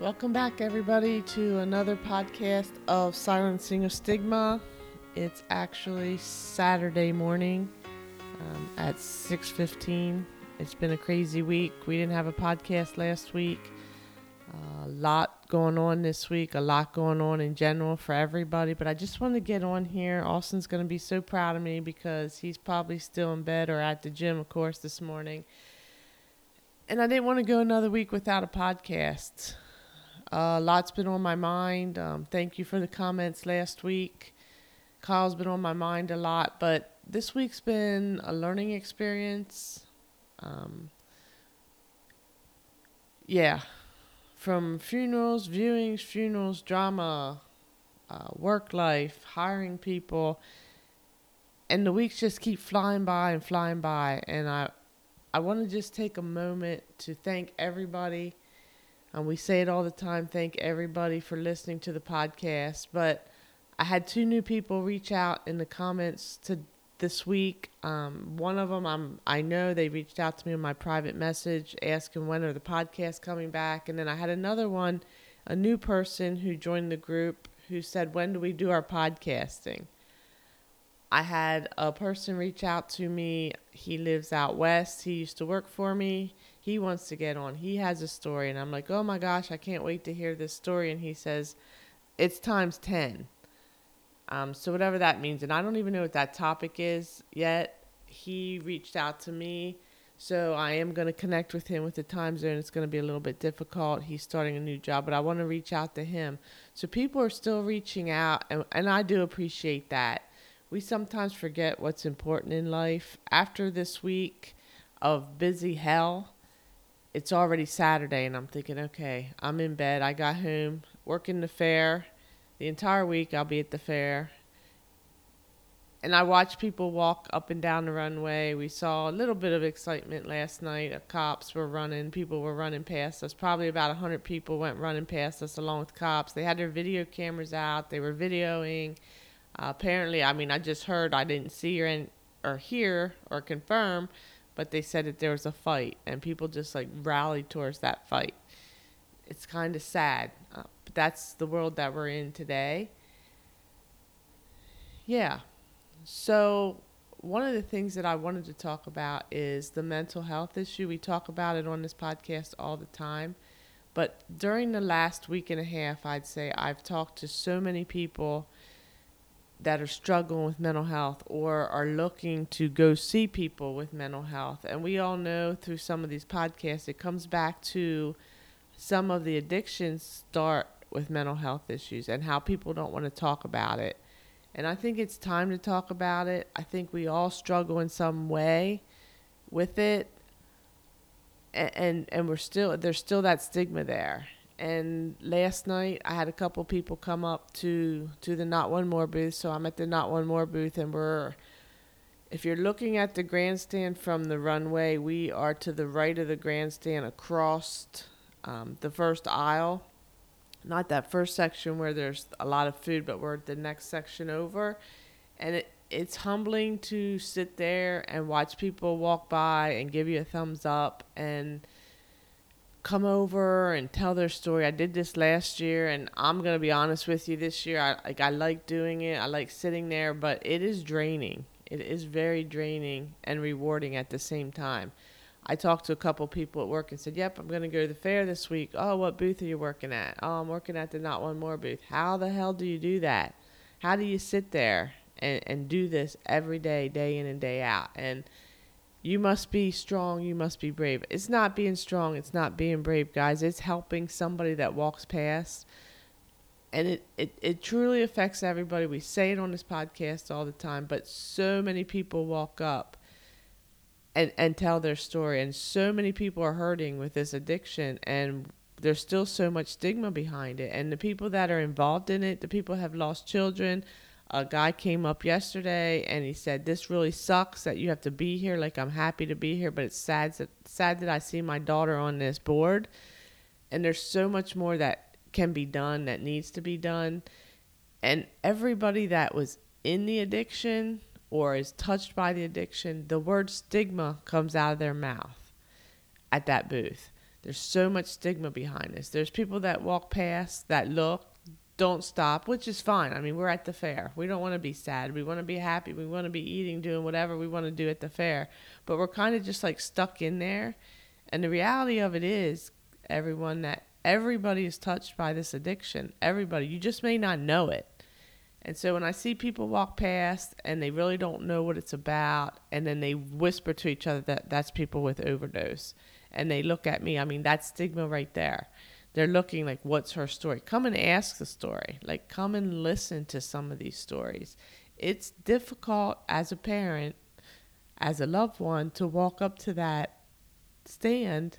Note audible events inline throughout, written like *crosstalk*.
Welcome back, everybody, to another podcast of Silencing of Stigma. It's actually Saturday morning um, at 6:15. It's been a crazy week. We didn't have a podcast last week. A lot going on this week. A lot going on in general for everybody. But I just want to get on here. Austin's going to be so proud of me because he's probably still in bed or at the gym, of course, this morning. And I didn't want to go another week without a podcast. Uh, a lot's been on my mind. Um, thank you for the comments last week. Kyle's been on my mind a lot, but this week's been a learning experience. Um, yeah, from funerals, viewings, funerals, drama, uh, work life, hiring people, and the weeks just keep flying by and flying by. And I, I want to just take a moment to thank everybody we say it all the time. Thank everybody for listening to the podcast. But I had two new people reach out in the comments to this week. Um, one of them, I'm I know they reached out to me in my private message asking when are the podcasts coming back, and then I had another one, a new person who joined the group who said when do we do our podcasting. I had a person reach out to me. He lives out west. He used to work for me he wants to get on. He has a story. And I'm like, oh my gosh, I can't wait to hear this story. And he says, it's times 10. Um, so, whatever that means. And I don't even know what that topic is yet. He reached out to me. So, I am going to connect with him with the time zone. It's going to be a little bit difficult. He's starting a new job, but I want to reach out to him. So, people are still reaching out, and, and I do appreciate that. We sometimes forget what's important in life. After this week of busy hell, it's already Saturday, and I'm thinking, okay, I'm in bed. I got home, working the fair. The entire week, I'll be at the fair. And I watch people walk up and down the runway. We saw a little bit of excitement last night. Cops were running, people were running past us. Probably about 100 people went running past us along with cops. They had their video cameras out, they were videoing. Uh, apparently, I mean, I just heard, I didn't see or, in, or hear or confirm but they said that there was a fight and people just like rallied towards that fight. It's kind of sad, uh, but that's the world that we're in today. Yeah. So, one of the things that I wanted to talk about is the mental health issue. We talk about it on this podcast all the time. But during the last week and a half, I'd say I've talked to so many people that are struggling with mental health or are looking to go see people with mental health. And we all know through some of these podcasts, it comes back to some of the addictions start with mental health issues and how people don't want to talk about it. And I think it's time to talk about it. I think we all struggle in some way with it. And, and, and we're still, there's still that stigma there and last night I had a couple people come up to to the Not One More booth. So I'm at the Not One More booth, and we're if you're looking at the grandstand from the runway, we are to the right of the grandstand across um, the first aisle. Not that first section where there's a lot of food, but we're at the next section over. And it, it's humbling to sit there and watch people walk by and give you a thumbs up and – come over and tell their story. I did this last year, and I'm gonna be honest with you. This year, I like I like doing it. I like sitting there, but it is draining. It is very draining and rewarding at the same time. I talked to a couple people at work and said, "Yep, I'm gonna go to the fair this week." Oh, what booth are you working at? Oh, I'm working at the Not One More booth. How the hell do you do that? How do you sit there and and do this every day, day in and day out? And you must be strong, you must be brave. It's not being strong, it's not being brave, guys. It's helping somebody that walks past. And it, it, it truly affects everybody. We say it on this podcast all the time, but so many people walk up and, and tell their story. And so many people are hurting with this addiction, and there's still so much stigma behind it. And the people that are involved in it, the people have lost children, a guy came up yesterday and he said this really sucks that you have to be here. Like i'm happy to be here but it's sad that sad that i see my daughter on this board. And there's so much more that can be done that needs to be done. And everybody that was in the addiction or is touched by the addiction the word stigma comes out of their mouth at that booth. There's so much stigma behind this. There's people that walk past, that look, don't stop, which is fine. I mean, we're at the fair. We don't want to be sad. We want to be happy. We want to be eating, doing whatever we want to do at the fair. But we're kind of just like stuck in there. And the reality of it is, everyone, that everybody is touched by this addiction. Everybody. You just may not know it. And so when I see people walk past and they really don't know what it's about, and then they whisper to each other that that's people with overdose, and they look at me, I mean, that's stigma right there. They're looking like, what's her story? Come and ask the story. Like, come and listen to some of these stories. It's difficult as a parent, as a loved one, to walk up to that stand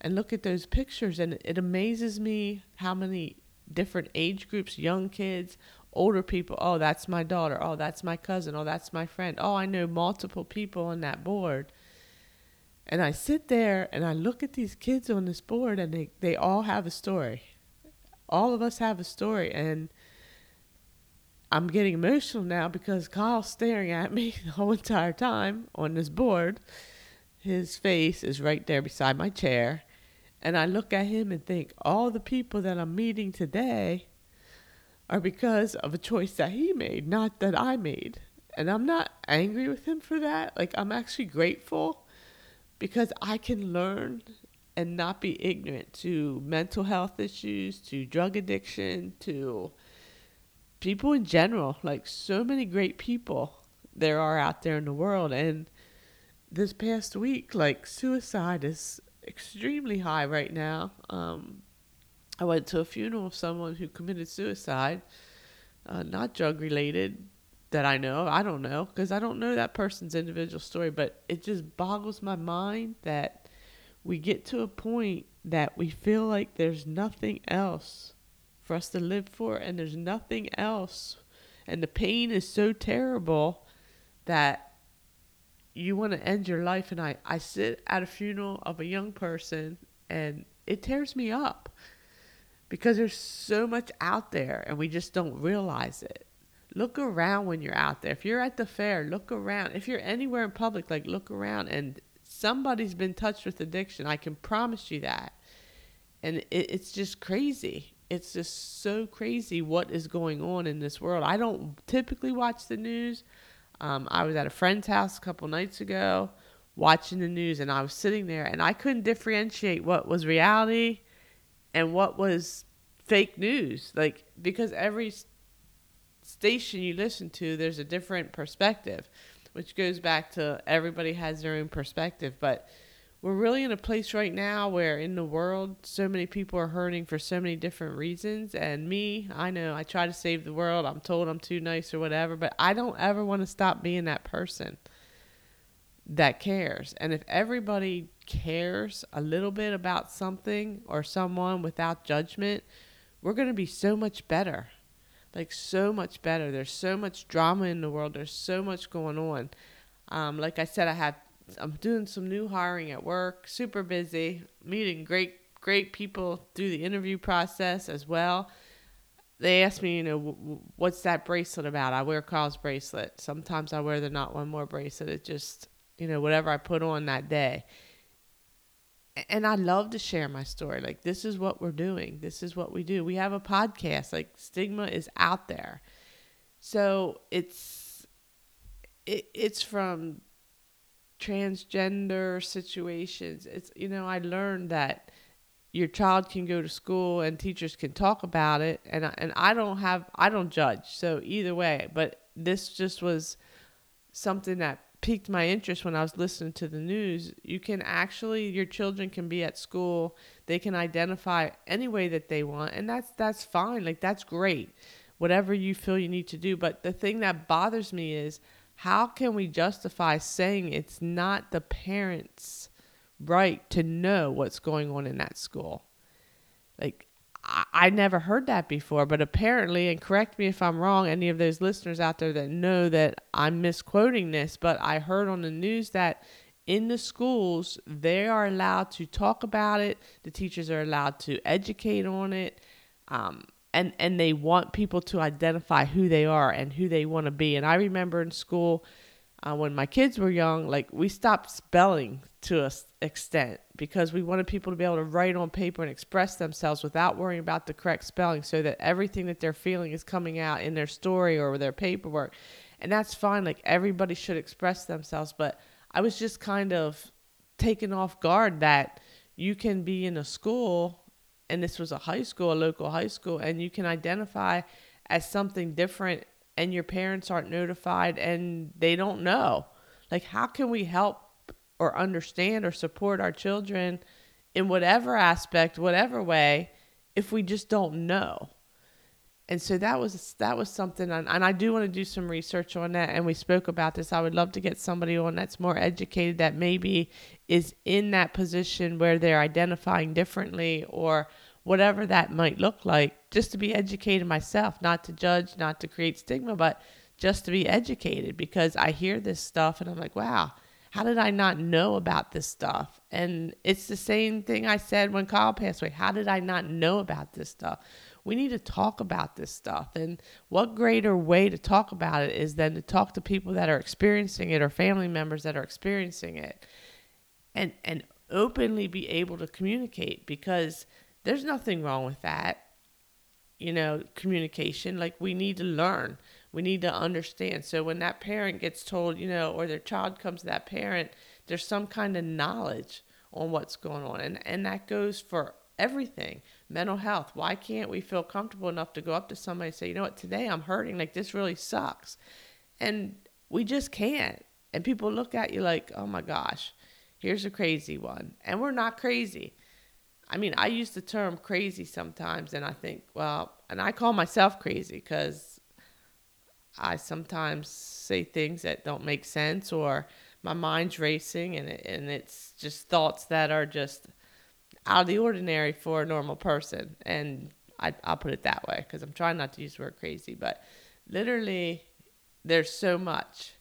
and look at those pictures. And it amazes me how many different age groups, young kids, older people, oh, that's my daughter. Oh, that's my cousin. Oh, that's my friend. Oh, I know multiple people on that board. And I sit there and I look at these kids on this board and they, they all have a story. All of us have a story. And I'm getting emotional now because Kyle's staring at me *laughs* the whole entire time on this board. His face is right there beside my chair. And I look at him and think, all the people that I'm meeting today are because of a choice that he made, not that I made. And I'm not angry with him for that. Like, I'm actually grateful because I can learn and not be ignorant to mental health issues, to drug addiction, to people in general. Like so many great people there are out there in the world. And this past week, like suicide is extremely high right now. Um, I went to a funeral of someone who committed suicide, uh, not drug related, that I know. I don't know because I don't know that person's individual story, but it just boggles my mind that we get to a point that we feel like there's nothing else for us to live for and there's nothing else and the pain is so terrible that you want to end your life and I, I sit at a funeral of a young person and it tears me up because there's so much out there and we just don't realize it look around when you're out there. If you're at the fair, look around. If you're anywhere in public, like look around and somebody's been touched with addiction. I can promise you that. And it, it's just crazy. It's just so crazy what is going on in this world. I don't typically watch the news. Um, I was at a friend's house a couple nights ago watching the news, and I was sitting there and I couldn't differentiate what was reality and what was fake news. Like, because every station you listen to, there's a different perspective, which goes back to everybody has their own perspective. But we're really in a place right now where in the world, so many people are hurting for so many different reasons. And me, I know I try to save the world. I'm told I'm too nice or whatever, but I don't ever want to stop being that person that cares. And if everybody cares a little bit about something or someone without judgment, we're going to be so much better like so much better. There's so much drama in the world. There's so much going on. Um, like I said, I have I'm doing some new hiring at work. Super busy, meeting great great people through the interview process as well. They asked me, you know, what's that bracelet about? I wear Carl's bracelet. Sometimes I wear the not one more bracelet. It just, you know, whatever I put on that day and I love to share my story. Like, this is what we're doing. This is what we do. We have a podcast. Like, stigma is out there. So it's it, it's from transgender situations. It's you know, I learned that your child can go to school and teachers can talk about it and and I don't have I don't judge. So either way, but this just was something that piqued my interest when I was listening to the news. You can actually your children can be at school. They can identify any way that they want and that's that's fine. Like that's great. Whatever you feel you need to do, but the thing that bothers me is how can we justify saying it's not the parents' right to know what's going on in that school? I, never heard that before, but apparently, and correct me if I'm wrong, any of those listeners out there that know that I'm misquoting this, but I heard on the news that in the schools, they are allowed to talk about it. The teachers are allowed to educate on it. Um, and, and they want people to identify who they are and who they want to be. And I remember in school, uh, when my kids were young, like we stopped spelling to an extent because we wanted people to be able to write on paper and express themselves without worrying about the correct spelling so that everything that they're feeling is coming out in their story or their paperwork. And that's fine. Like everybody should express themselves. But I was just kind of taken off guard that you can be in a school, and this was a high school, a local high school, and you can identify as something different and your parents aren't notified and they don't know. Like, how can we help or understand or support our children in whatever aspect, whatever way, if we just don't know? And so that was that was something, and, and I do want to do some research on that. And we spoke about this. I would love to get somebody on that's more educated, that maybe is in that position where they're identifying differently or whatever that might look like, just to be educated myself, not to judge, not to create stigma, but just to be educated because I hear this stuff and I'm like, wow, how did I not know about this stuff? And it's the same thing I said when Kyle passed away. How did I not know about this stuff? We need to talk about this stuff. And what greater way to talk about it is than to talk to people that are experiencing it or family members that are experiencing it and and openly be able to communicate because there's nothing wrong with that. You know, communication. Like, we need to learn, we need to understand. So, when that parent gets told, you know, or their child comes to that parent, there's some kind of knowledge on what's going on. And, and that goes for everything mental health. Why can't we feel comfortable enough to go up to somebody and say, you know what, today I'm hurting. Like, this really sucks. And we just can't. And people look at you like, oh my gosh, here's a crazy one. And we're not crazy. I mean, I use the term crazy sometimes, and I think, well, and I call myself crazy because I sometimes say things that don't make sense, or my mind's racing, and it, and it's just thoughts that are just out of the ordinary for a normal person, and I, I'll put it that way because I'm trying not to use the word crazy, but literally, there's so much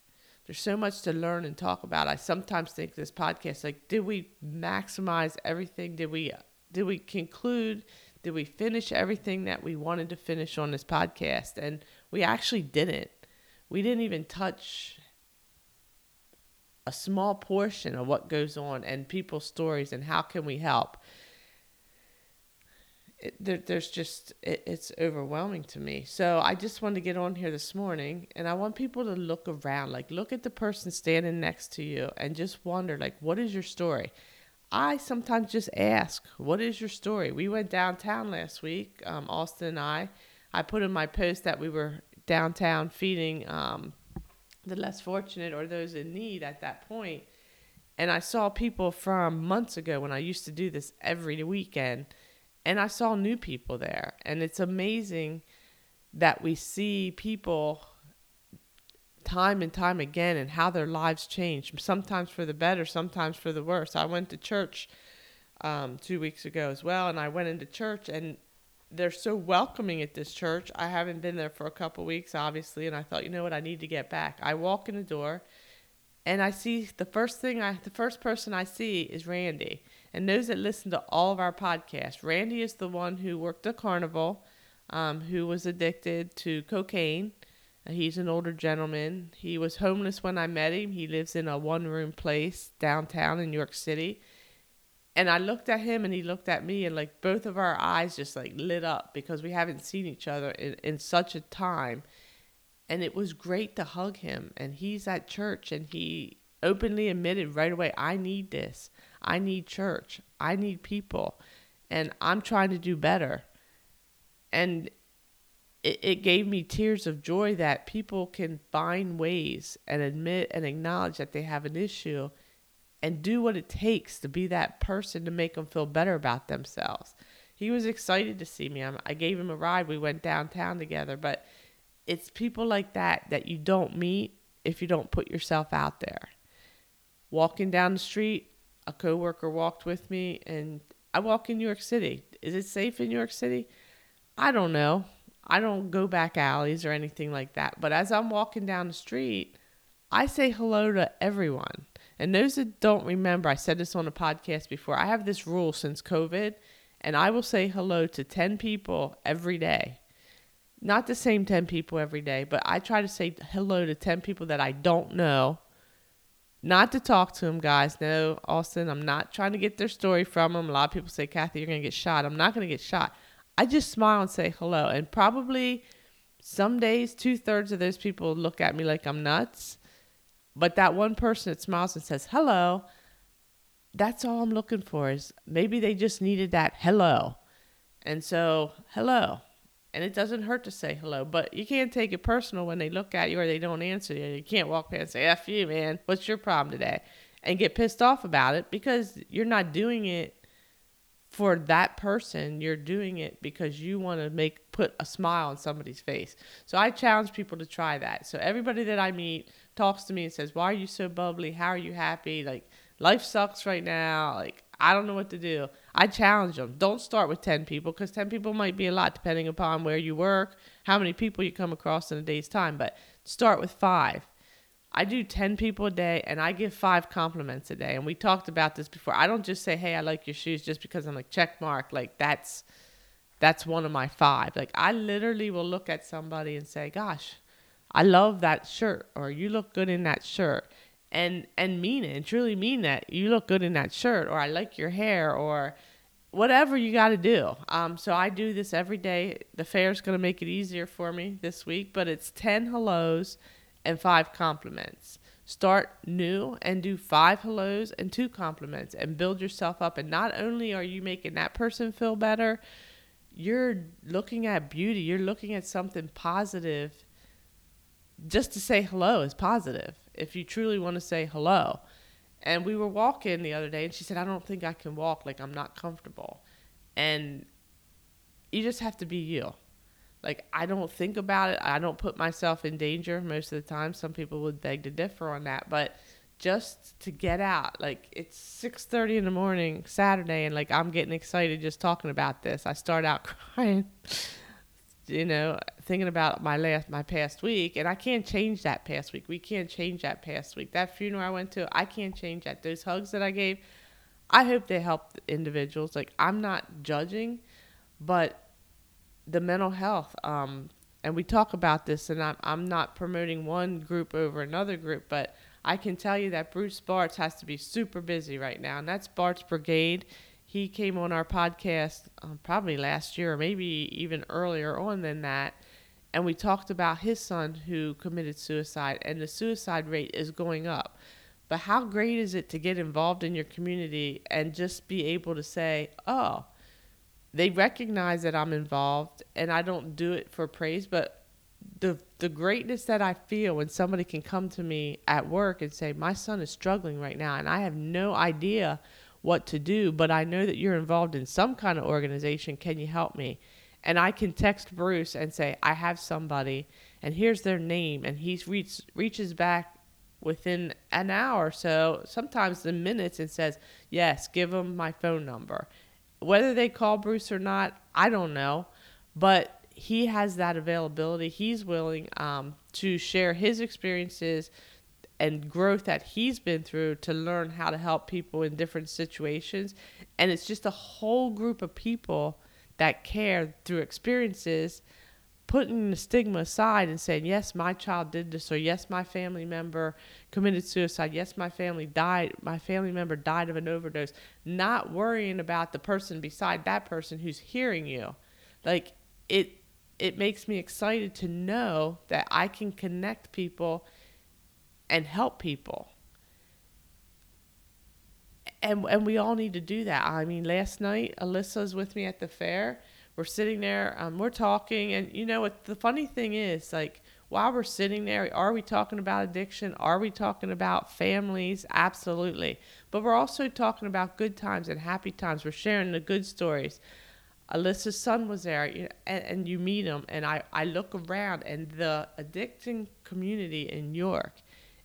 there's so much to learn and talk about. I sometimes think this podcast, like, did we maximize everything? Did we did we conclude did we finish everything that we wanted to finish on this podcast? And we actually didn't. We didn't even touch a small portion of what goes on and people's stories and how can we help. It, there, there's just it, it's overwhelming to me. So i just wanted to get on here this morning and i want people to look around like look at the person standing next to you and just wonder like what is your story I sometimes just ask, what is your story? We went downtown last week, um, Austin and I. I put in my post that we were downtown feeding um, the less fortunate or those in need at that point. And I saw people from months ago when I used to do this every weekend, and I saw new people there. And it's amazing that we see people time and time again and how their lives change, sometimes for the better, sometimes for the worse. I went to church um, two weeks ago as well, and I went into church, and they're so welcoming at this church. I haven't been there for a couple weeks, obviously, and I thought, you know what, I need to get back. I walk in the door, and I see the first thing I, the first person I see is Randy. And those that listen to all of our podcasts, Randy is the one who worked a carnival, um, who was addicted to cocaine He's an older gentleman. He was homeless when I met him. He lives in a one room place downtown in New York City. And I looked at him and he looked at me, and like both of our eyes just like lit up because we haven't seen each other in, in such a time. And it was great to hug him. And he's at church and he openly admitted right away I need this. I need church. I need people. And I'm trying to do better. And it, it gave me tears of joy that people can find ways and admit and acknowledge that they have an issue and do what it takes to be that person to make them feel better about themselves. He was excited to see me. I gave him a ride. We went downtown together, but it's people like that that you don't meet if you don't put yourself out there. Walking down the street, a coworker walked with me and I walk in New York City. Is it safe in New York City? I don't know. I don't go back alleys or anything like that. But as I'm walking down the street, I say hello to everyone. And those that don't remember, I said this on a podcast before. I have this rule since COVID, and I will say hello to 10 people every day. Not the same 10 people every day, but I try to say hello to 10 people that I don't know not to talk to them, guys. No, Austin, I'm not trying to get their story from them. A lot of people say, Kathy, you're going to get shot. I'm not going to get shot. I just smile and say hello. And probably some days, two thirds of those people look at me like I'm nuts. But that one person that smiles and says hello, that's all I'm looking for is maybe they just needed that hello. And so, hello. And it doesn't hurt to say hello, but you can't take it personal when they look at you or they don't answer you. You can't walk past and say, F you, man. What's your problem today? And get pissed off about it because you're not doing it for that person. You're doing it because you want to make put a smile on somebody's face. So I challenge people to try that. So everybody that I meet talks to me and says, Why are you so bubbly? How are you happy? Like life sucks right now. Like I don't know what to do. I challenge them. Don't start with 10 people because 10 people might be a lot depending upon where you work, how many people you come across in a day's time, but start with five. I do 10 people a day and I give five compliments a day. And we talked about this before. I don't just say, "Hey, I like your shoes" just because I'm like check mark, like that's that's one of my five. Like I literally will look at somebody and say, "Gosh, I love that shirt," or "You look good in that shirt." and and mean it and truly mean that you look good in that shirt or I like your hair or whatever you got to do. Um, so I do this every day. The fair's going to make it easier for me this week, but it's 10 hellos and five compliments. Start new and do five hellos and two compliments and build yourself up. And not only are you making that person feel better, you're looking at beauty, you're looking at something positive. Just to say hello is positive if you truly want to say hello. And we were walking the other day, and she said, I don't think I can walk. Like, I'm not comfortable. And you just have to be you. Like, I don't think about it. I don't put myself in danger most of the time. Some people would beg to differ on that. But just to get out, like, it's 6.30 in the morning, Saturday, and, like, I'm getting excited just talking about this. I start out *laughs* crying you know, thinking about my last my past week, and I can't change that past week. We can't change that past week. That funeral I went to, I can't change that. Those hugs that I gave, I hope they helped individuals. Like I'm not judging, but the mental health. Um, and we talk about this, and I'm I'm not promoting one group over another group, but I can tell you that Bruce Bartz has to be super busy right now, and that's Bartz Brigade he came on our podcast um, probably last year or maybe even earlier on than that and we talked about his son who committed suicide and the suicide rate is going up but how great is it to get involved in your community and just be able to say oh they recognize that I'm involved and I don't do it for praise but the the greatness that I feel when somebody can come to me at work and say my son is struggling right now and I have no idea what to do, but I know that you're involved in some kind of organization. Can you help me? And I can text Bruce and say, I have somebody, and here's their name. And he reach, reaches back within an hour or so, sometimes the minutes, and says, Yes, give them my phone number. Whether they call Bruce or not, I don't know. But he has that availability. He's willing um, to share his experiences, and growth that he's been through to learn how to help people in different situations. And it's just a whole group of people that care through experiences, putting the stigma aside and saying, yes, my child did this, or yes, my family member committed suicide, yes, my family died, my family member died of an overdose, not worrying about the person beside that person who's hearing you. Like it it makes me excited to know that I can connect people and help people. And and we all need to do that. I mean, last night Alyssa's with me at the fair. We're sitting there, um, we're talking, and you know what? The funny thing is, like while we're sitting there, are we talking about addiction? Are we talking about families? Absolutely. But we're also talking about good times and happy times. We're sharing the good stories. Alyssa's son was there, and, and you meet him, and I, I look around, and the addiction community in York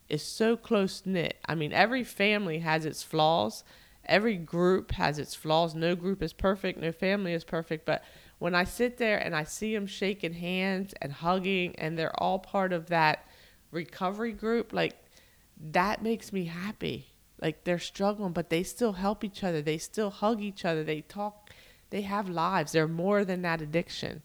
is so close knit. I mean, every family has its flaws. Every group has its flaws. No group is perfect. No family is perfect. But when I sit there and I see them shaking hands and hugging, and they're all part of that recovery group, like that makes me happy. Like they're struggling, but they still help each other. They still hug each other. They talk. They have lives. They're more than that addiction.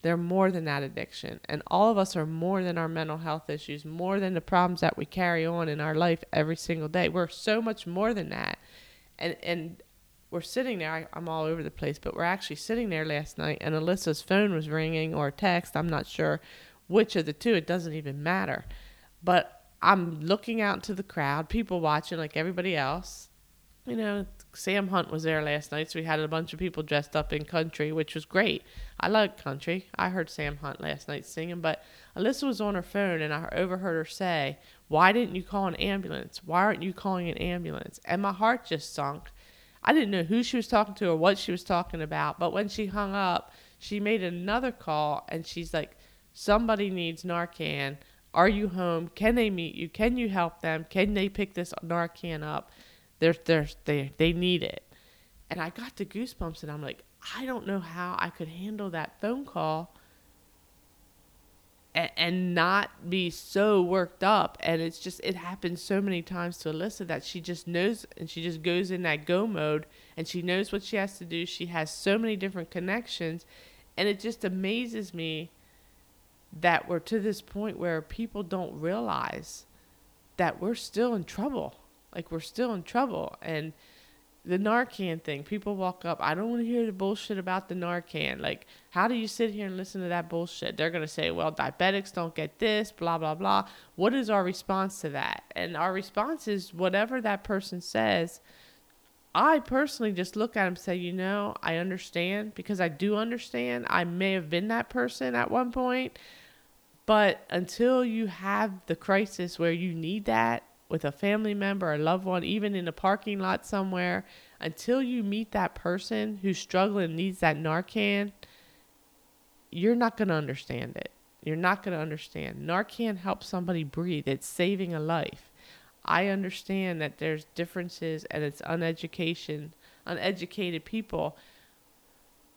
They're more than that addiction. And all of us are more than our mental health issues, more than the problems that we carry on in our life every single day. We're so much more than that. And and we're sitting there. I, I'm all over the place, but we're actually sitting there last night, and Alyssa's phone was ringing or text. I'm not sure which of the two. It doesn't even matter. But I'm looking out into the crowd, people watching like everybody else. You know, Sam Hunt was there last night, so we had a bunch of people dressed up in country, which was great. I like country. I heard Sam Hunt last night singing, but Alyssa was on her phone and I overheard her say, Why didn't you call an ambulance? Why aren't you calling an ambulance? And my heart just sunk I didn't know who she was talking to or what she was talking about. But when she hung up, she made another call and she's like, Somebody needs Narcan. Are you home? Can they meet you? Can you help them? Can they pick this Narcan up? They're, they're, they, they need it. And I got the goosebumps and I'm like, I don't know how I could handle that phone call and, not be so worked up. And it's just, it happens so many times to Alyssa that she just knows and she just goes in that go mode and she knows what she has to do. She has so many different connections. And it just amazes me that we're to this point where people don't realize that we're still in trouble. Like we're still in trouble. And, the Narcan thing. People walk up. I don't want to hear the bullshit about the Narcan. Like, how do you sit here and listen to that bullshit? They're going to say, well, diabetics don't get this, blah, blah, blah. What is our response to that? And our response is whatever that person says. I personally just look at them and say, you know, I understand because I do understand. I may have been that person at one point. But until you have the crisis where you need that, with a family member, a loved one, even in a parking lot somewhere, until you meet that person who's struggling needs that Narcan, you're not going to understand it. You're not going to understand. Narcan helps somebody breathe, it's saving a life. I understand that there's differences and it's uneducation, uneducated people.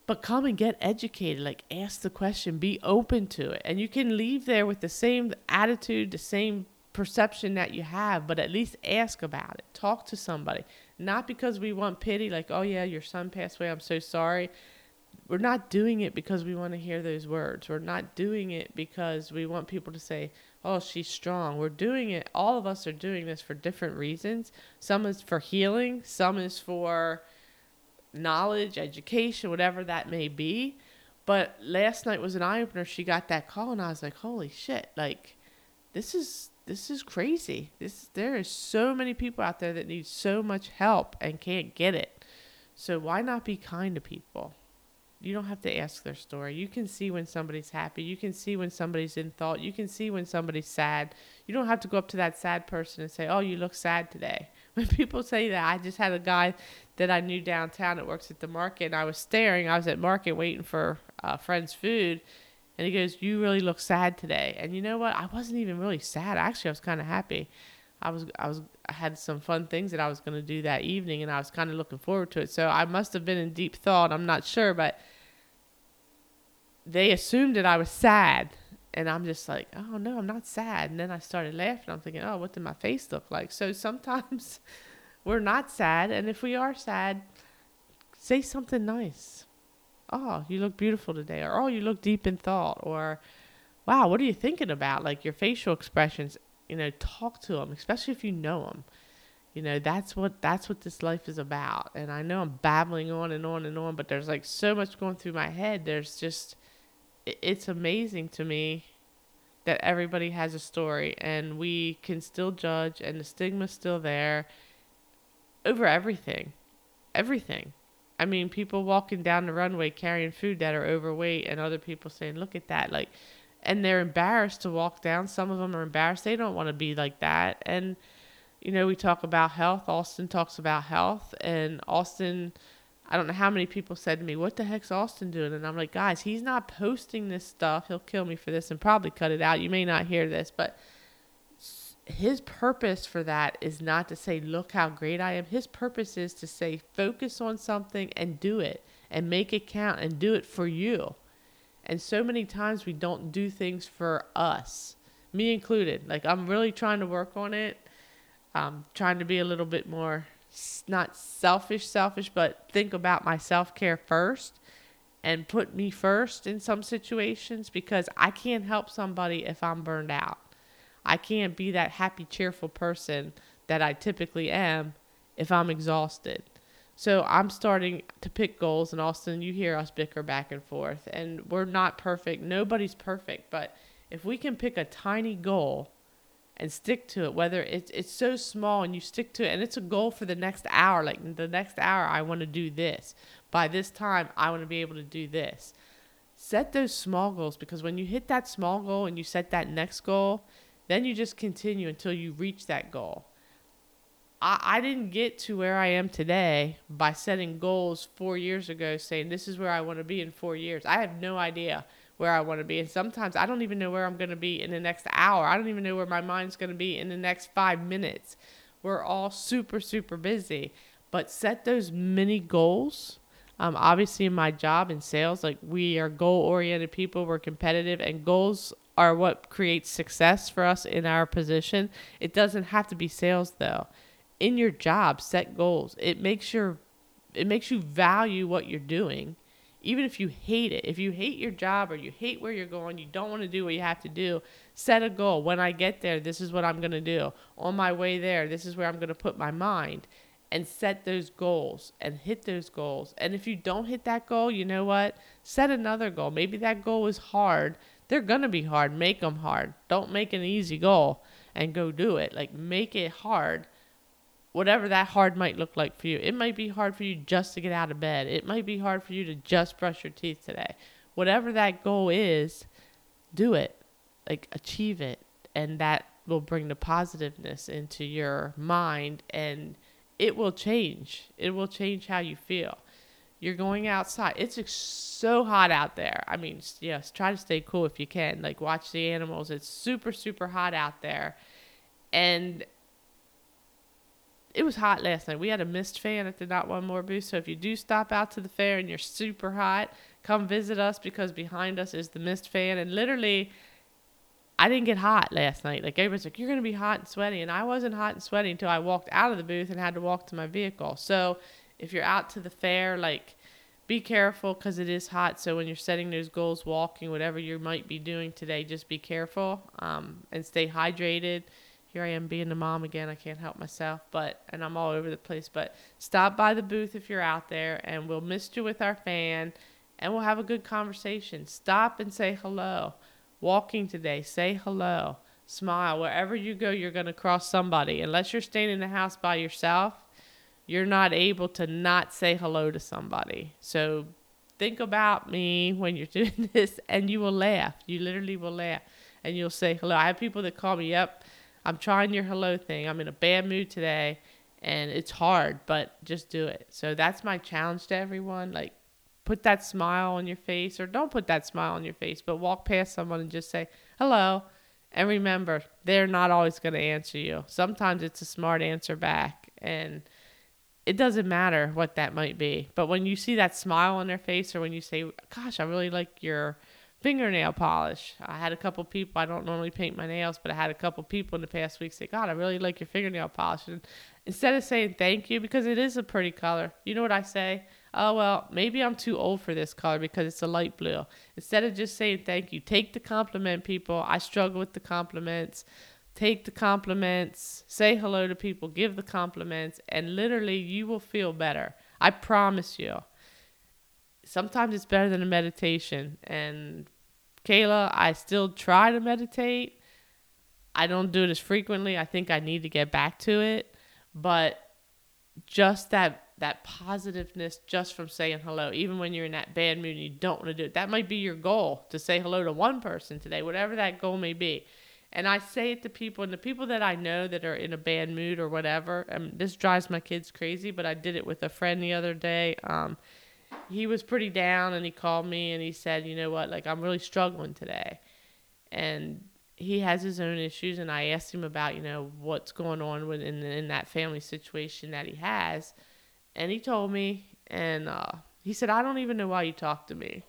But come and get educated. Like, ask the question, be open to it. And you can leave there with the same attitude, the same perception that you have, but at least ask about it. Talk to somebody. Not because we want pity, like, oh yeah, your son passed away, I'm so sorry. We're not doing it because we want to hear those words. We're not doing it because we want people to say, oh, she's strong. We're doing it, all of us are doing this for different reasons. Some is for healing, some is for knowledge, education, whatever that may be. But last night was an eye opener. She got that call, and I was like, holy shit, like, this is this is crazy. This there is so many people out there that need so much help and can't get it. So why not be kind to people? You don't have to ask their story. You can see when somebody's happy. You can see when somebody's in thought. You can see when somebody's sad. You don't have to go up to that sad person and say, "Oh, you look sad today." *laughs* When people say that, I just had a guy that I knew downtown that works at the market, and I was staring. I was at market waiting for a friend's food, and he goes, "You really look sad today." And you know what? I wasn't even really sad. Actually, I was kind of happy. I was I was I had some fun things that I was going to do that evening, and I was kind of looking forward to it. So I must have been in deep thought. I'm not sure, but they assumed that I was sad, and I'm just like, "Oh no, I'm not sad." And then I started laughing. I'm thinking, "Oh, what did my face look like?" So sometimes *laughs* we're not sad, and if we are sad, say something nice oh, you look beautiful today, or oh, you look deep in thought, or wow, what are you thinking about? Like your facial expressions, you know, talk to them, especially if you know them. You know, that's what that's what this life is about. And I know I'm babbling on and on and on, but there's like so much going through my head. There's just it's amazing to me that everybody has a story and we can still judge and the stigma's still there over everything. Everything. I mean, people walking down the runway carrying food that are overweight, and other people saying, "Look at that!" Like, and they're embarrassed to walk down. Some of them are embarrassed; they don't want to be like that. And you know, we talk about health. Austin talks about health, and Austin. I don't know how many people said to me, "What the heck's Austin doing?" And I'm like, "Guys, he's not posting this stuff. He'll kill me for this, and probably cut it out. You may not hear this, but." His purpose for that is not to say, look how great I am. His purpose is to say, focus on something and do it and make it count and do it for you. And so many times we don't do things for us, me included. Like, I'm really trying to work on it. I'm trying to be a little bit more, not selfish, selfish, but think about my self care first. and put me first in some situations because I can't help somebody if I'm burned out. I can't be that happy, cheerful person that I typically am if I'm exhausted. So I'm starting to pick goals, and Austin, you hear us bicker back and forth, and we're not perfect. Nobody's perfect, but if we can pick a tiny goal and stick to it, whether it's it's so small and you stick to it, and it's a goal for the next hour, like the next hour, I want to do this. By this time, I want to be able to do this. Set those small goals because when you hit that small goal and you set that next goal, then you just continue until you reach that goal. I, I didn't get to where I am today by setting goals four years ago, saying this is where I want to be in four years. I have no idea where I want to be. And sometimes I don't even know where I'm going to be in the next hour. I don't even know where my mind's going to be in the next five minutes. We're all super, super busy. But set those mini goals. Um, obviously, in my job in sales, like we are goal oriented people, we're competitive, and goals are what creates success for us in our position. It doesn't have to be sales though. In your job set goals. It makes your it makes you value what you're doing even if you hate it. If you hate your job or you hate where you're going you don't want to do what you have to do set a goal. When i get there this is what i'm going to do. On my way there this is where i'm going to put my mind and set those goals and hit those goals. And if you don't hit that goal you know what? Set another goal. Maybe that goal is hard they're going to be hard make them hard don't make an easy goal and go do it like make it hard whatever that hard might look like for you. It might be hard for you just to get out of bed. It might be hard for you to just brush your teeth today. Whatever that goal is, do it. Like achieve it. And that will bring the positiveness into your mind and it will change. It will change how you feel. You're going outside. It's so hot out there. I mean, yes, try to stay cool if you can. Like watch the animals. It's super super hot out there. And it was hot last night. We had a mist fan at the Not One More booth. So if you do stop out to the fair and you're super hot, come visit us because behind us is the mist fan. And literally, I didn't get hot last night. Like everybody's like, you're gonna be hot and sweaty, and I wasn't hot and sweaty until I walked out of the booth and had to walk to my vehicle. So if you're out to the fair, like be careful because it is hot. So when you're setting those goals, walking, whatever you might be doing today, just be careful um, and stay hydrated here I am being a mom again. I can't help myself, but and I'm all over the place. But stop by the booth if you're out there, and we'll mist you with our fan, and we'll have a good conversation. Stop and say hello. Walking today, say hello. Smile. Wherever you go, you're going to cross somebody. Unless you're staying in the house by yourself, you're not able to not say hello to somebody. So think about me when you're *laughs* doing this, and you will laugh. You literally will laugh, and you'll say hello. I have people that call me, up. I'm trying your hello thing. I'm in a bad mood today and it's hard, but just do it. So that's my challenge to everyone. Like, put that smile on your face, or don't put that smile on your face, but walk past someone and just say hello. And remember, they're not always going to answer you. Sometimes it's a smart answer back, and it doesn't matter what that might be. But when you see that smile on their face, or when you say, Gosh, I really like your fingernail polish. I had a couple people, I don't normally paint my nails, but I had a couple people in the past week say, God, I really like your fingernail polish. And instead of saying thank you, because it is a pretty color, you know what I say? Oh, well, maybe I'm too old for this color because it's a light blue. Instead of just saying thank you, take the compliment, people. I struggle with the compliments. Take the compliments, say hello to people, give the compliments, and literally you will feel better. I promise you sometimes it's better than a meditation. And Kayla, I still try to meditate. I don't do it as frequently. I think I need to get back to it, but just that that positiveness just from saying hello, even when you're in that bad mood and you don't want to do it. That might be your goal to say hello to one person today, whatever that goal may be. And I say it to people, and the people that I know that are in a bad mood or whatever, and this drives my kids crazy, but I did it with a friend the other day. Um, he was pretty down and he called me and he said, "You know what? Like I'm really struggling today." And he has his own issues and I asked him about, you know, what's going on with in in that family situation that he has. And he told me and uh, he said, "I don't even know why you talk to me."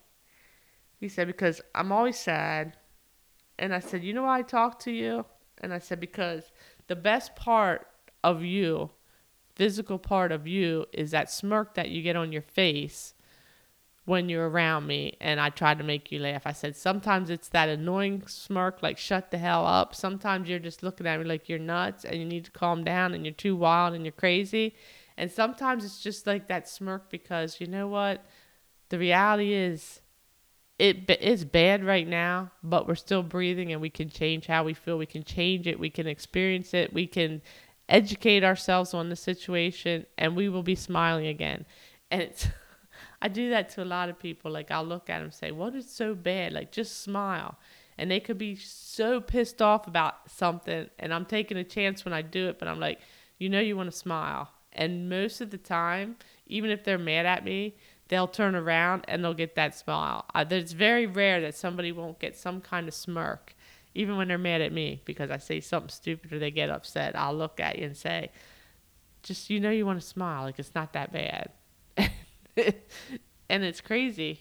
He said because I'm always sad. And I said, "You know why I talk to you?" And I said because the best part of you physical part of you is that smirk that you get on your face when you're around me and I try to make you laugh. I said sometimes it's that annoying smirk, like shut the hell up. Sometimes you're just looking at me like you're nuts and you need to calm down and you're too wild and you're crazy. And sometimes it's just like that smirk because you know what? The reality is it is bad right now, but we're still breathing and we can change how we feel. We can change it. We can experience it. We can educate ourselves on the situation and we will be smiling again. And it's *laughs* I do that to a lot of people. Like I'll look at them and say, "What is so bad?" Like just smile. And they could be so pissed off about something, and I'm taking a chance when I do it. But I'm like, you know, you want to smile. And most of the time, even if they're mad at me, they'll turn around and they'll get that smile. Uh, it's very rare that somebody won't get some kind of smirk, even when they're mad at me because I say something stupid or they get upset. I'll look at you and say, just you know, you want to smile. Like it's not that bad. *laughs* and it's crazy.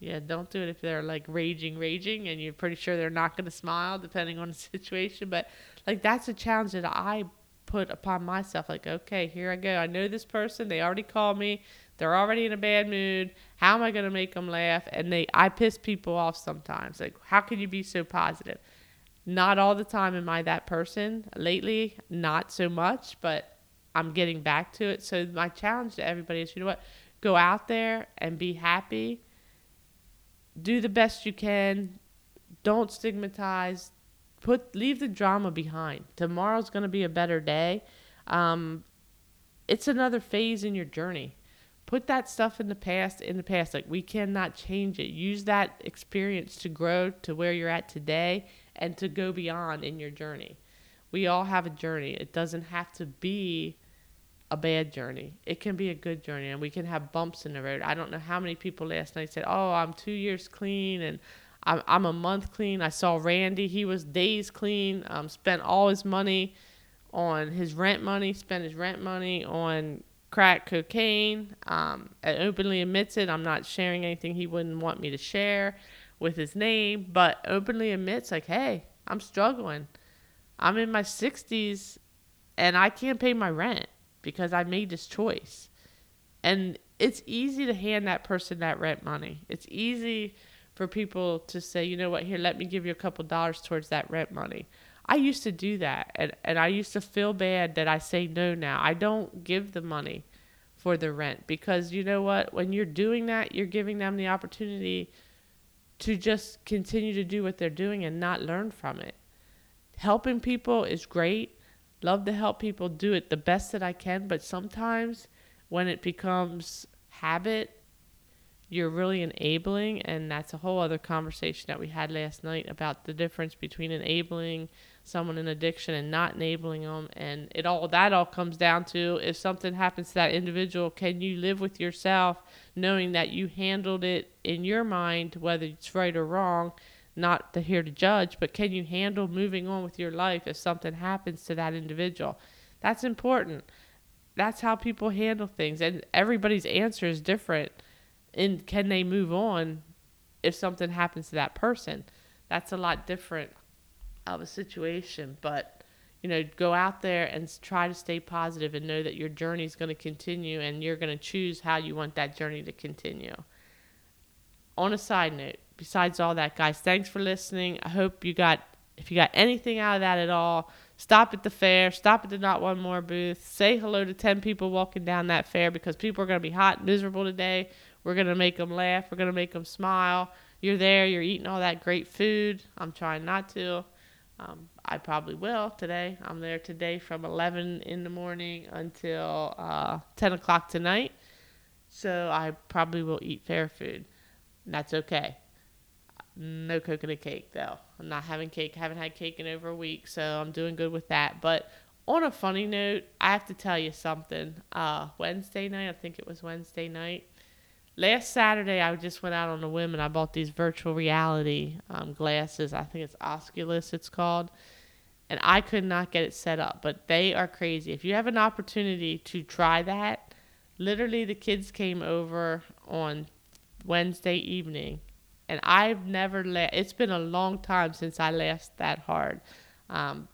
Yeah, don't do it if they're like raging, raging, and you're pretty sure they're not going to smile, depending on the *laughs* situation. But like that's a challenge that I put upon myself. Like, okay, here I go. I know this person. They already called me. They're already in a bad mood. How am I going to make them laugh? And they, I piss people off sometimes. Like, how can you be so positive? Not all the time am I that person. Lately, not so much, but I'm getting back to it. So my challenge to everybody is, you know what? go out there and be happy. Do the best you can. Don't stigmatize. Put leave the drama behind. Tomorrow's going to be a better day. Um, it's another phase in your journey. Put that stuff in the past in the past. Like we cannot change it. Use that experience to grow to where you're at today and to go beyond in your journey. We all have a journey. It doesn't have to be a bad journey. It can be a good journey, and we can have bumps in the road. I don't know how many people last night said, "Oh, I'm two years clean," and I'm I'm a month clean. I saw Randy; he was days clean. Um, spent all his money on his rent money. Spent his rent money on crack cocaine. Um, and openly admits it. I'm not sharing anything he wouldn't want me to share with his name, but openly admits like, "Hey, I'm struggling. I'm in my 60s, and I can't pay my rent." because I made this choice. And it's easy to hand that person that rent money. It's easy for people to say, you know what, here, let me give you a couple dollars towards that rent money. I used to do that, and, and I used to feel bad that I say no now. I don't give the money for the rent because you know what? When you're doing that, you're giving them the opportunity to just continue to do what they're doing and not learn from it. Helping people is great, love to help people do it the best that I can, but sometimes when it becomes habit, you're really enabling, and that's a whole other conversation that we had last night about the difference between enabling someone in addiction and not enabling them. And it all that all comes down to if something happens to that individual, can you live with yourself knowing that you handled it in your mind, whether it's right or wrong, not to here to judge, but can you handle moving on with your life if something happens to that individual? That's important. That's how people handle things, and everybody's answer is different. And can they move on if something happens to that person? That's a lot different of a situation, but you know, go out there and try to stay positive and know that your journey is going to continue and you're going to choose how you want that journey to continue. On a side note, besides all that, guys, thanks for listening. I hope you got, if you got anything out of that at all, stop at the fair, stop at the Not One More booth, say hello to 10 people walking down that fair because people are going to be hot and miserable today. We're going to make them laugh, we're going to make them smile. You're there, you're eating all that great food. I'm trying not to. Um, I probably will today. I'm there today from 11 in the morning until uh, 10 o'clock tonight. So I probably will eat fair food. And that's okay. No coconut cake though. I'm not having cake. I haven't had cake in over a week, so I'm doing good with that. But on a funny note, I have to tell you something. Uh, Wednesday night, I think it was Wednesday night. Last Saturday, I just went out on a whim and I bought these virtual reality um, glasses. I think it's Oculus, it's called. And I could not get it set up, but they are crazy. If you have an opportunity to try that, literally the kids came over on Wednesday evening and I've never let. It's been a long time since I laughed that hard. Um,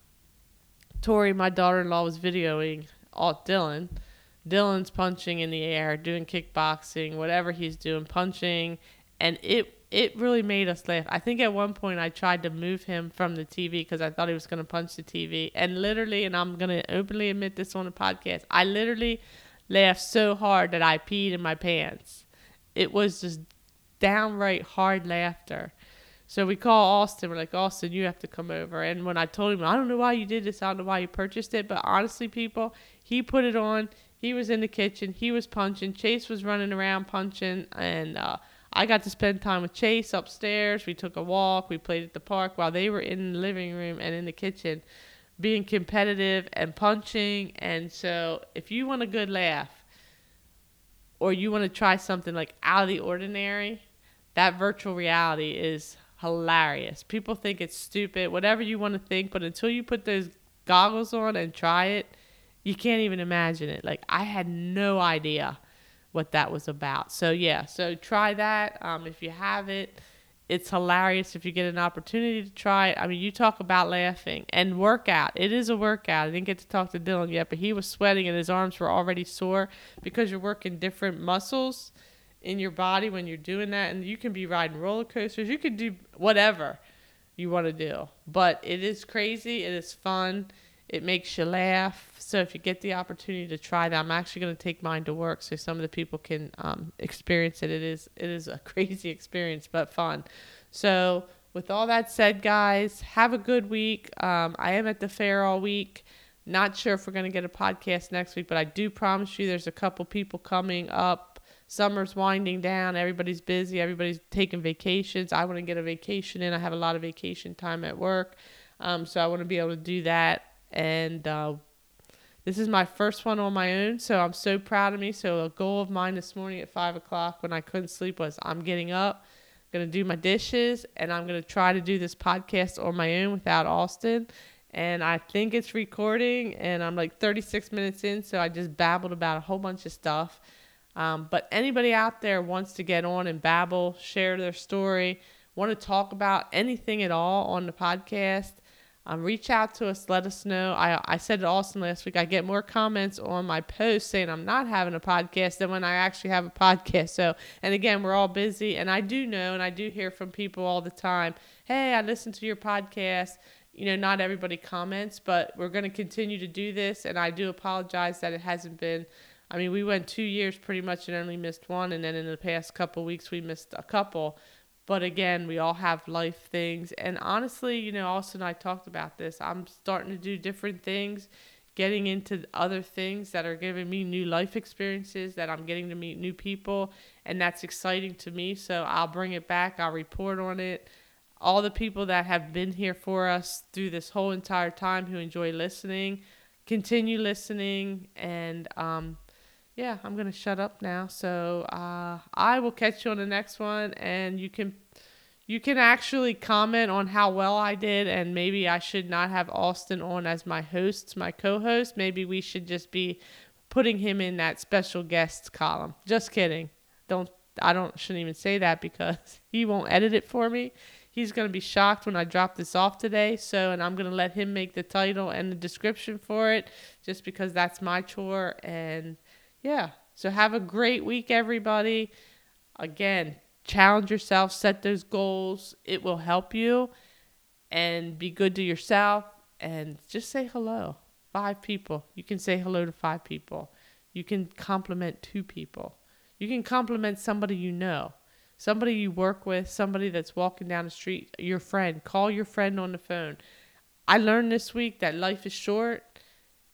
Tori, my daughter-in-law, was videoing Alt Dylan, Dylan's punching in the air, doing kickboxing, whatever he's doing, punching, and it it really made us laugh. I think at one point I tried to move him from the TV because I thought he was going to punch the TV, and literally, and I'm going to openly admit this on the podcast, I literally laughed so hard that I peed in my pants. It was just downright hard laughter. So we call Austin. We're like, Austin, you have to come over. And when I told him, I don't know why you did this, I don't know why you purchased it, but honestly, people, he put it on. He was in the kitchen. He was punching. Chase was running around punching, and uh, I got to spend time with Chase upstairs. We took a walk. We played at the park while they were in the living room and in the kitchen, being competitive and punching. And so, if you want a good laugh, or you want to try something like out of the ordinary, that virtual reality is hilarious. People think it's stupid, whatever you want to think, but until you put those goggles on and try it, you can't even imagine it. Like I had no idea what that was about. So yeah, so try that. Um, if you have it, it's hilarious if you get an opportunity to try it. I mean, you talk about laughing and workout. It is a workout. I didn't get to talk to Dylan yet, but he was sweating and his arms were already sore because you're working different muscles in your body when you're doing that. And you can be riding roller coasters. You can do whatever you want to do. But it is crazy. It is fun. It makes you laugh. So if you get the opportunity to try that, I'm actually going to take mine to work so some of the people can um, experience it. It is it is a *laughs* crazy experience, but fun. So with all that said, guys, have a good week. Um, I am at the fair all week. Not sure if we're going to get a podcast next week, but I do promise you there's a couple people coming up summer's winding down. Everybody's busy. Everybody's taking vacations. I want to get a vacation in. I have a lot of vacation time at work. Um, so I want to be able to do that. And uh, this is my first one on my own. So I'm so proud of me. So a goal of mine this morning at five o'clock when I couldn't sleep was I'm getting up, to do my dishes, and I'm to try to do this podcast on my own without Austin. And I think it's recording, and I'm like 36 minutes in. So I just babbled about a whole bunch of stuff. Um, but anybody out there wants to get on and babble, share their story, want to talk about anything at all on the podcast, um, reach out to us. Let us know. I, I said to Austin last week, I get more comments on my post saying I'm not having a podcast than when I actually have a podcast. So, and again, we're all busy. And I do know, and I do hear from people all the time hey, I listened to your podcast. You know, not everybody comments, but we're going to continue to do this. And I do apologize that it hasn't been I mean, we went two years pretty much and only missed one, and then in the past couple weeks we missed a couple. But again, we all have life things, and honestly, you know, Austin and I talked about this. I'm starting to do different things, getting into other things that are giving me new life experiences. That I'm getting to meet new people, and that's exciting to me. So I'll bring it back. I'll report on it all the people that have been here for us through this whole entire time who enjoy listening continue listening and um, yeah, I'm gonna shut up now. So uh, I will catch you on the next one, and you can you can actually comment on how well I did, and maybe I should not have Austin on as my host, my co-host. Maybe we should just be putting him in that special guests column. Just kidding. Don't I don't shouldn't even say that because *laughs* he won't edit it for me. He's gonna be shocked when I drop this off today. So, and I'm gonna let him make the title and the description for it, just because that's my chore and yeah. So have a great week, everybody. Again, challenge yourself, set those goals. It will help you and be good to yourself and just say hello. Five people. You can say hello to five people. You can compliment two people. You can compliment somebody you know, somebody you work with, somebody that's walking down the street, your friend. Call your friend on the phone. I learned this week that life is short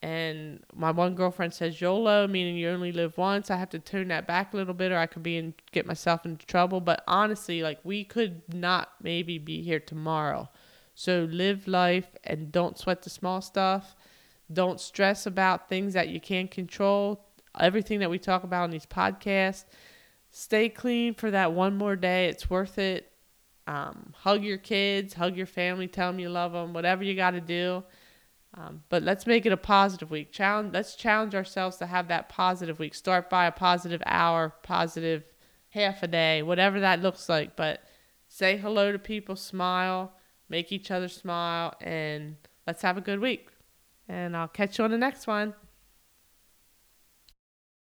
and my one girlfriend says YOLO, meaning you only live once. I have to tone that back a little bit, or I could be in get myself into trouble. But honestly, like we could not maybe be here tomorrow. So live life and don't sweat the small stuff. Don't stress about things that you can't control. Everything that we talk about in these podcasts. Stay clean for that one more day. It's worth it. Um, hug your kids, hug your family, tell them you love them, whatever you got to do. Um, but let's make it a positive week. Challenge. Let's challenge ourselves to have that positive week. Start by a positive hour, positive half a day, whatever that looks like. But say hello to people, smile, make each other smile, and let's have a good week. And I'll catch you on the next one.